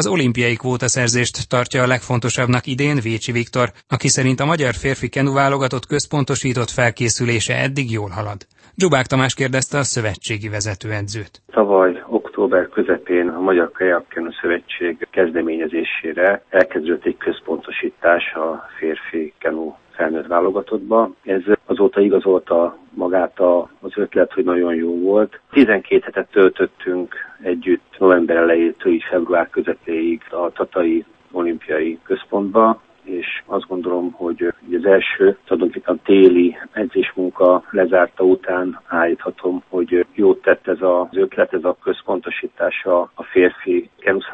Az olimpiai kvótaszerzést tartja a legfontosabbnak idén Vécsi Viktor, aki szerint a magyar férfi kenu válogatott központosított felkészülése eddig jól halad. Dzsubák Tamás kérdezte a szövetségi vezetőedzőt. Tavaly október közepén a Magyar Kajakkenu Szövetség kezdeményezésére elkezdődött egy központosítás a férfi kenu felnőtt válogatottba. Ez azóta igazolta magát az ötlet, hogy nagyon jó volt. 12 hetet töltöttünk együtt november elejétől így február közepéig a Tatai olimpiai központba, és azt gondolom, hogy az első tulajdonképpen téli edzésmunka lezárta után állíthatom, hogy jót tett ez az ötlet, ez a központosítása a férfi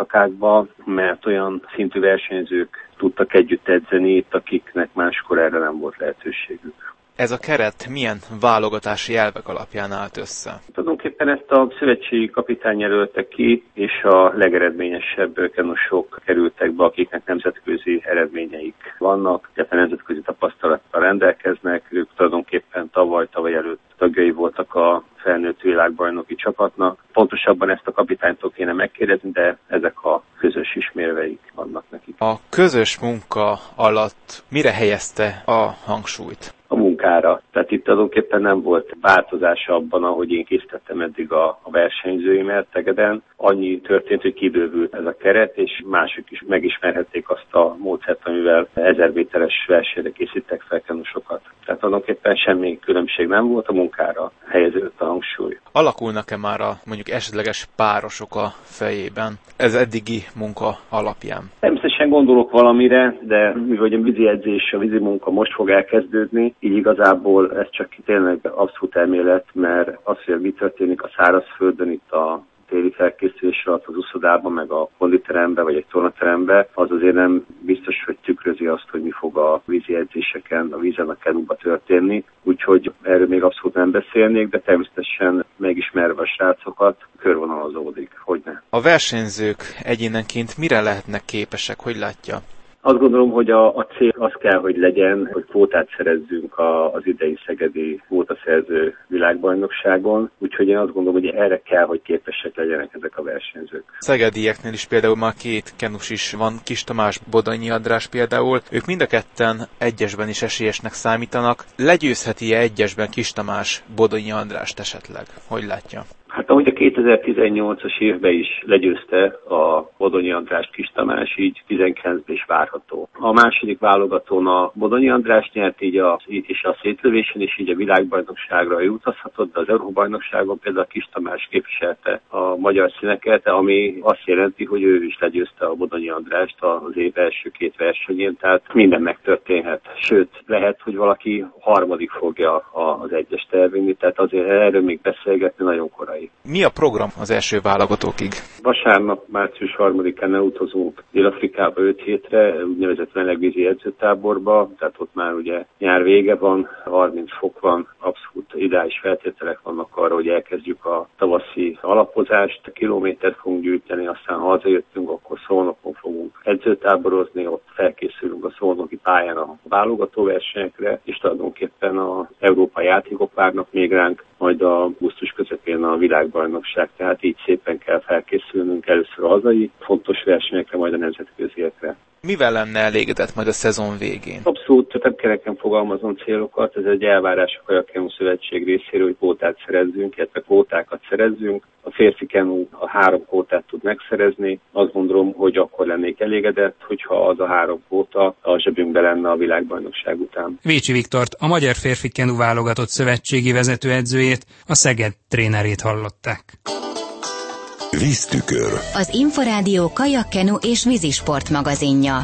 kenuszhakákba, mert olyan szintű versenyzők tudtak együtt edzeni itt, akiknek máskor erre nem volt lehetőségük. Ez a keret milyen válogatási elvek alapján állt össze? Tulajdonképpen ezt a szövetségi kapitány jelölte ki, és a legeredményesebb kenusok kerültek be, akiknek nemzetközi eredményeik vannak, illetve nemzetközi tapasztalattal rendelkeznek. Ők tulajdonképpen tavaly, tavaly előtt tagjai voltak a felnőtt világbajnoki csapatnak. Pontosabban ezt a kapitánytól kéne megkérdezni, de ezek a közös ismérveik vannak nekik. A közös munka alatt mire helyezte a hangsúlyt? Munkára. Tehát itt tulajdonképpen nem volt változás abban, ahogy én készítettem eddig a, a versenyzőimet Tegeden. Annyi történt, hogy kibővült ez a keret, és mások is megismerhették azt a módszert, amivel 1000 méteres versenyre készítettek felkenusokat. Tehát tulajdonképpen semmi különbség nem volt, a munkára helyeződött a hangsúly. Alakulnak-e már a mondjuk esetleges párosok a fejében ez eddigi munka alapján? Természetesen gondolok valamire, de mivel a vízi edzés, a vízi munka most fog elkezdődni, így igazából ez csak tényleg abszolút elmélet, mert az, hogy mi történik a szárazföldön, itt a téli felkészülés alatt az uszodában, meg a konditerembe, vagy egy tornaterembe, az azért nem biztos, hogy tükrözi azt, hogy mi fog a vízi edzéseken, a vízen, a kenúba történni. Úgyhogy erről még abszolút nem beszélnék, de természetesen megismerve a srácokat, körvonalazódik, hogy ne. A versenyzők egyénenként mire lehetnek képesek, hogy látja? Azt gondolom, hogy a, a cél az kell, hogy legyen, hogy kvótát szerezzünk a, az idei szegedi kvótaszerző világbajnokságon, úgyhogy én azt gondolom, hogy erre kell, hogy képesek legyenek ezek a versenyzők. Szegedieknél is például már két kenus is van, Kis Tamás, Bodonyi András például. Ők mind a ketten egyesben is esélyesnek számítanak. Legyőzheti-e egyesben Kis Tamás, Bodonyi Andrást esetleg? Hogy látja? Ahogy a 2018-as évben is legyőzte a Bodonyi András Kis Tamás, így 19-ben is várható. A második válogatón a Bodonyi András nyert, így a, és a szétlövésen is így a világbajnokságra jutazhatott, de az Európa-bajnokságon például Kis Tamás képviselte a magyar színeket, ami azt jelenti, hogy ő is legyőzte a Bodonyi Andrást az év első két versenyén, tehát minden megtörténhet. Sőt, lehet, hogy valaki harmadik fogja az egyest elvinni, tehát azért erről még beszélgetni nagyon korai. Mi a program az első válogatókig? Vasárnap, március 3-án elutazunk Dél-Afrikába 5 hétre, úgynevezett melegvízi edzőtáborba, tehát ott már ugye nyár vége van, 30 fok van, abszolút ideális feltételek vannak arra, hogy elkezdjük a tavaszi alapozást, kilométert fogunk gyűjteni, aztán ha hazajöttünk, akkor Szolnokon fogunk edzőtáborozni, ott felkészülünk a szolnoki pályán a válogatóversenyekre, és tulajdonképpen az európai játékok várnak még ránk, majd a augusztus közepén a világbajnokság, tehát így szépen kell felkészülnünk először a hazai fontos versenyekre, majd a nemzetköziekre. Mivel lenne elégedett majd a szezon végén? Abszolút nem kell nekem fogalmazom célokat, ez egy elvárás a Kajakenu Szövetség részéről, hogy kvótát szerezzünk, illetve kvótákat szerezzünk. A férfi kenu a három kvótát tud megszerezni. Azt gondolom, hogy akkor lennék elégedett, hogyha az a három kvóta a zsebünkbe lenne a világbajnokság után. Vécsi Viktort, a Magyar Férfi Kenu válogatott szövetségi vezetőedzőjét, a Szeged trénerét hallották. Víztükör. Az Inforádió kajakkenu és vízisport magazinja.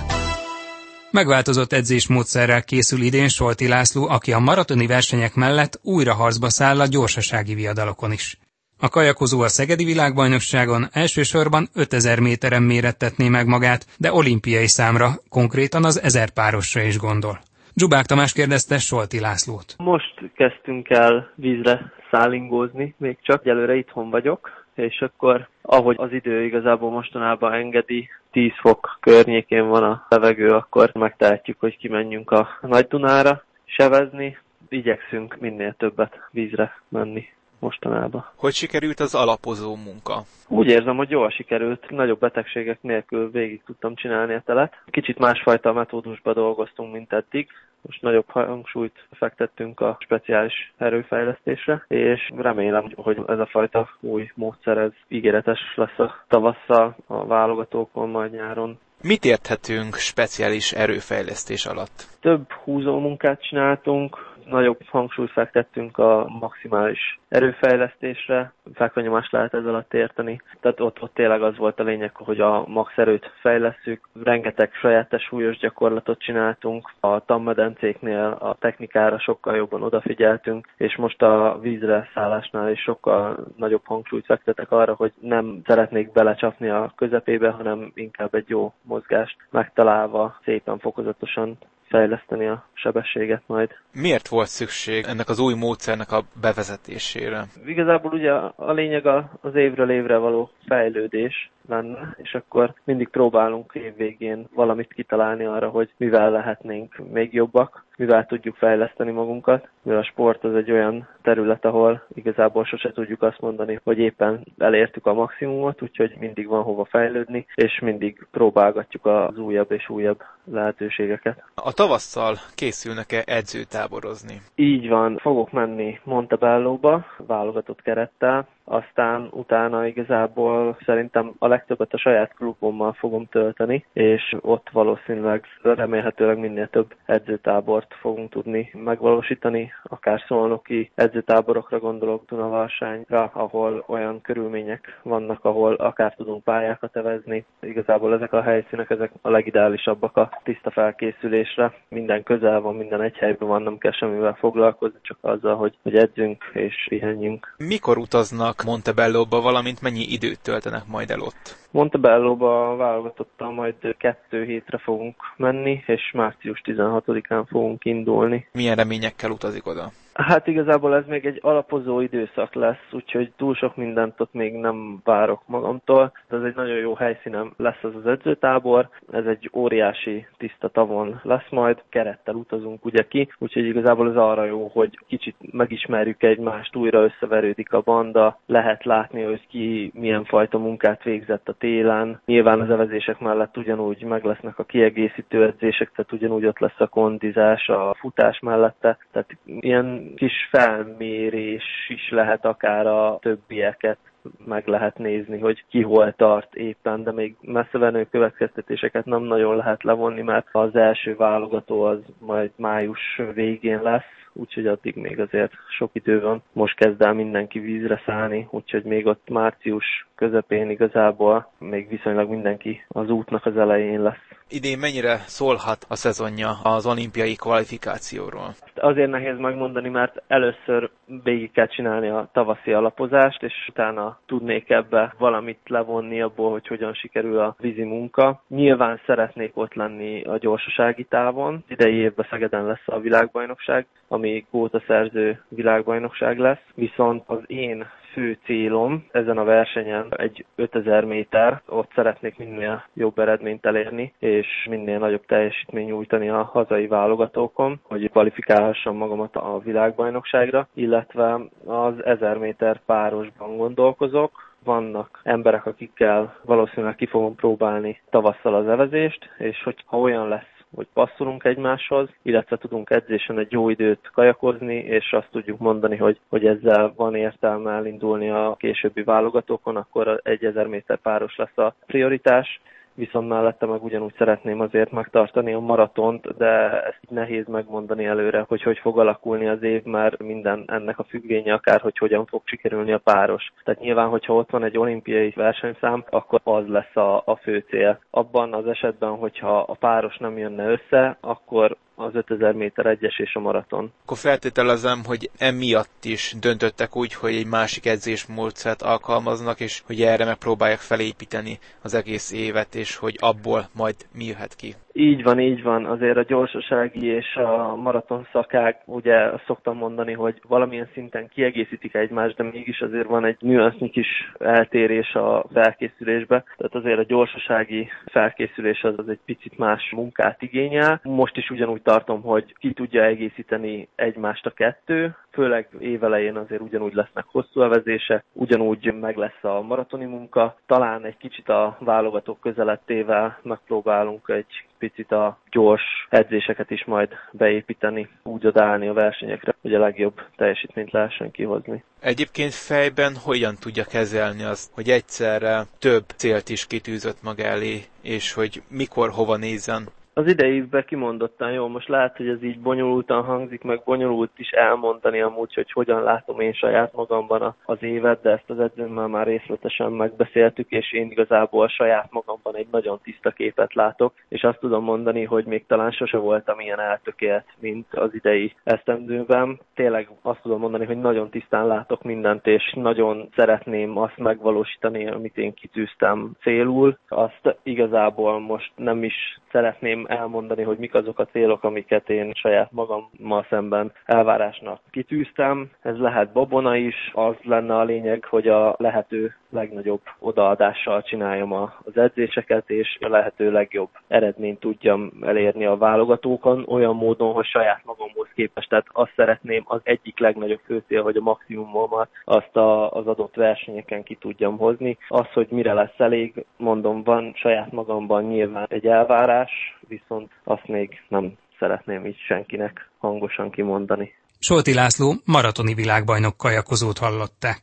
Megváltozott edzésmódszerrel készül idén Solti László, aki a maratoni versenyek mellett újra harcba száll a gyorsasági viadalokon is. A kajakozó a Szegedi világbajnokságon elsősorban 5000 méteren mérettetné meg magát, de olimpiai számra, konkrétan az ezer párosra is gondol. Dzsubák Tamás kérdezte Solti Lászlót. Most kezdtünk el vízre szállingózni, még csak előre itthon vagyok, és akkor ahogy az idő igazából mostanában engedi, 10 fok környékén van a levegő, akkor megtehetjük, hogy kimenjünk a Nagy Dunára sevezni. Igyekszünk minél többet vízre menni. mostanában. Hogy sikerült az alapozó munka? Úgy érzem, hogy jól sikerült. Nagyobb betegségek nélkül végig tudtam csinálni a telet. Kicsit másfajta metódusba dolgoztunk, mint eddig. Most nagyobb hangsúlyt fektettünk a speciális erőfejlesztésre, és remélem, hogy ez a fajta új módszer ez ígéretes lesz a tavasszal, a válogatókon, majd nyáron. Mit érthetünk speciális erőfejlesztés alatt? Több húzó munkát csináltunk, nagyobb hangsúlyt fektettünk a maximális erőfejlesztésre, fekvenyomást lehet ez alatt érteni. Tehát ott, ott tényleg az volt a lényeg, hogy a max erőt fejlesztjük. Rengeteg saját súlyos gyakorlatot csináltunk. A tammedencéknél a technikára sokkal jobban odafigyeltünk, és most a vízre szállásnál is sokkal nagyobb hangsúlyt fektetek arra, hogy nem szeretnék belecsapni a közepébe, hanem inkább egy jó mozgást megtalálva szépen fokozatosan fejleszteni a sebességet majd. Miért volt szükség ennek az új módszernek a bevezetésére? Igazából ugye a lényeg az évről évre való fejlődés lenne, és akkor mindig próbálunk évvégén valamit kitalálni arra, hogy mivel lehetnénk még jobbak, mivel tudjuk fejleszteni magunkat, mivel a sport az egy olyan terület, ahol igazából sose tudjuk azt mondani, hogy éppen elértük a maximumot, úgyhogy mindig van hova fejlődni, és mindig próbálgatjuk az újabb és újabb lehetőségeket. A tavasszal készülnek-e edzőtáborozni? Így van, fogok menni Montebellóba, válogatott kerettel, aztán utána igazából szerintem a legtöbbet a saját klubommal fogom tölteni, és ott valószínűleg remélhetőleg minél több edzőtábort fogunk tudni megvalósítani, akár szolnoki edzőtáborokra gondolok Dunavalsányra, ahol olyan körülmények vannak, ahol akár tudunk pályákat evezni. Igazából ezek a helyszínek, ezek a legideálisabbak a tiszta felkészülésre. Minden közel van, minden egy helyben van, nem kell semmivel foglalkozni, csak azzal, hogy, hogy edzünk és pihenjünk. Mikor utaznak Montebellóba, valamint mennyi időt töltenek majd el ott? Montebellóba válogatottan majd kettő hétre fogunk menni, és március 16-án fogunk indulni. Milyen reményekkel utazik oda? Hát igazából ez még egy alapozó időszak lesz, úgyhogy túl sok mindent ott még nem várok magamtól. Ez egy nagyon jó helyszínem lesz az az edzőtábor, ez egy óriási tiszta tavon lesz majd, kerettel utazunk ugye ki, úgyhogy igazából ez arra jó, hogy kicsit megismerjük egymást, újra összeverődik a banda, lehet látni, hogy ki milyen fajta munkát végzett a télen. Nyilván az evezések mellett ugyanúgy meg lesznek a kiegészítő edzések, tehát ugyanúgy ott lesz a kondizás, a futás mellette, tehát ilyen kis felmérés is lehet akár a többieket meg lehet nézni, hogy ki hol tart éppen, de még messzevenő következtetéseket nem nagyon lehet levonni, mert az első válogató az majd május végén lesz, úgyhogy addig még azért sok idő van. Most kezd el mindenki vízre szállni, úgyhogy még ott március közepén igazából még viszonylag mindenki az útnak az elején lesz. Idén mennyire szólhat a szezonja az olimpiai kvalifikációról? Azért nehéz megmondani, mert először végig kell csinálni a tavaszi alapozást, és utána tudnék ebbe valamit levonni abból, hogy hogyan sikerül a vízi munka. Nyilván szeretnék ott lenni a gyorsasági távon. Idei évben Szegeden lesz a világbajnokság, ami szerző világbajnokság lesz, viszont az én fő célom ezen a versenyen egy 5000 méter, ott szeretnék minél jobb eredményt elérni, és minél nagyobb teljesítmény nyújtani a hazai válogatókon, hogy kvalifikálhassam magamat a világbajnokságra, illetve az 1000 méter párosban gondolkozok, vannak emberek, akikkel valószínűleg ki fogom próbálni tavasszal az evezést, és hogy ha olyan lesz, hogy passzolunk egymáshoz, illetve tudunk edzésen egy jó időt kajakozni, és azt tudjuk mondani, hogy, hogy ezzel van értelme elindulni a későbbi válogatókon, akkor egy 1000 méter páros lesz a prioritás viszont mellette meg ugyanúgy szeretném azért megtartani a maratont, de ezt így nehéz megmondani előre, hogy hogy fog alakulni az év, mert minden ennek a függvénye akár, hogy hogyan fog sikerülni a páros. Tehát nyilván, hogyha ott van egy olimpiai versenyszám, akkor az lesz a, a fő cél. Abban az esetben, hogyha a páros nem jönne össze, akkor az 5000 méter egyes és a maraton. Akkor feltételezem, hogy emiatt is döntöttek úgy, hogy egy másik edzésmódszert alkalmaznak, és hogy erre megpróbálják felépíteni az egész évet, és hogy abból majd mi jöhet ki. Így van, így van. Azért a gyorsasági és a maraton szakák, ugye azt szoktam mondani, hogy valamilyen szinten kiegészítik egymást, de mégis azért van egy nüansznyi kis eltérés a felkészülésbe. Tehát azért a gyorsasági felkészülés az, az egy picit más munkát igényel. Most is ugyanúgy tartom, hogy ki tudja egészíteni egymást a kettő, főleg évelején azért ugyanúgy lesznek hosszú evezése, ugyanúgy meg lesz a maratoni munka, talán egy kicsit a válogatók közelettével megpróbálunk egy picit a gyors edzéseket is majd beépíteni, úgy odaállni a versenyekre, hogy a legjobb teljesítményt lehessen kihozni. Egyébként fejben hogyan tudja kezelni azt, hogy egyszerre több célt is kitűzött maga elé, és hogy mikor, hova nézzen? Az idei évben kimondottan jó, most lehet, hogy ez így bonyolultan hangzik, meg bonyolult is elmondani amúgy, hogy hogyan látom én saját magamban az évet, de ezt az edzőmmel már részletesen megbeszéltük, és én igazából saját magamban egy nagyon tiszta képet látok, és azt tudom mondani, hogy még talán sose voltam ilyen eltökélt, mint az idei esztendőben. Tényleg azt tudom mondani, hogy nagyon tisztán látok mindent, és nagyon szeretném azt megvalósítani, amit én kitűztem célul. Azt igazából most nem is szeretném elmondani, hogy mik azok a célok, amiket én saját magammal szemben elvárásnak kitűztem. Ez lehet babona is, az lenne a lényeg, hogy a lehető legnagyobb odaadással csináljam az edzéseket, és a lehető legjobb eredményt tudjam elérni a válogatókon, olyan módon, hogy saját magamhoz képest. Tehát azt szeretném, az egyik legnagyobb főcél, hogy a maximumomat azt a, az adott versenyeken ki tudjam hozni. Az, hogy mire lesz elég, mondom, van saját magamban nyilván egy elvárás, viszont azt még nem szeretném így senkinek hangosan kimondani. Solti László maratoni világbajnok kajakozót hallották.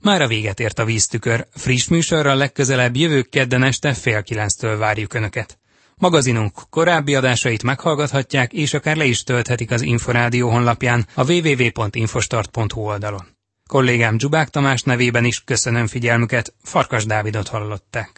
Már a véget ért a víztükör, friss műsorral legközelebb jövő kedden este fél kilenctől várjuk Önöket. Magazinunk korábbi adásait meghallgathatják, és akár le is tölthetik az Inforádió honlapján a www.infostart.hu oldalon. Kollégám Dzsubák Tamás nevében is köszönöm figyelmüket, Farkas Dávidot hallották.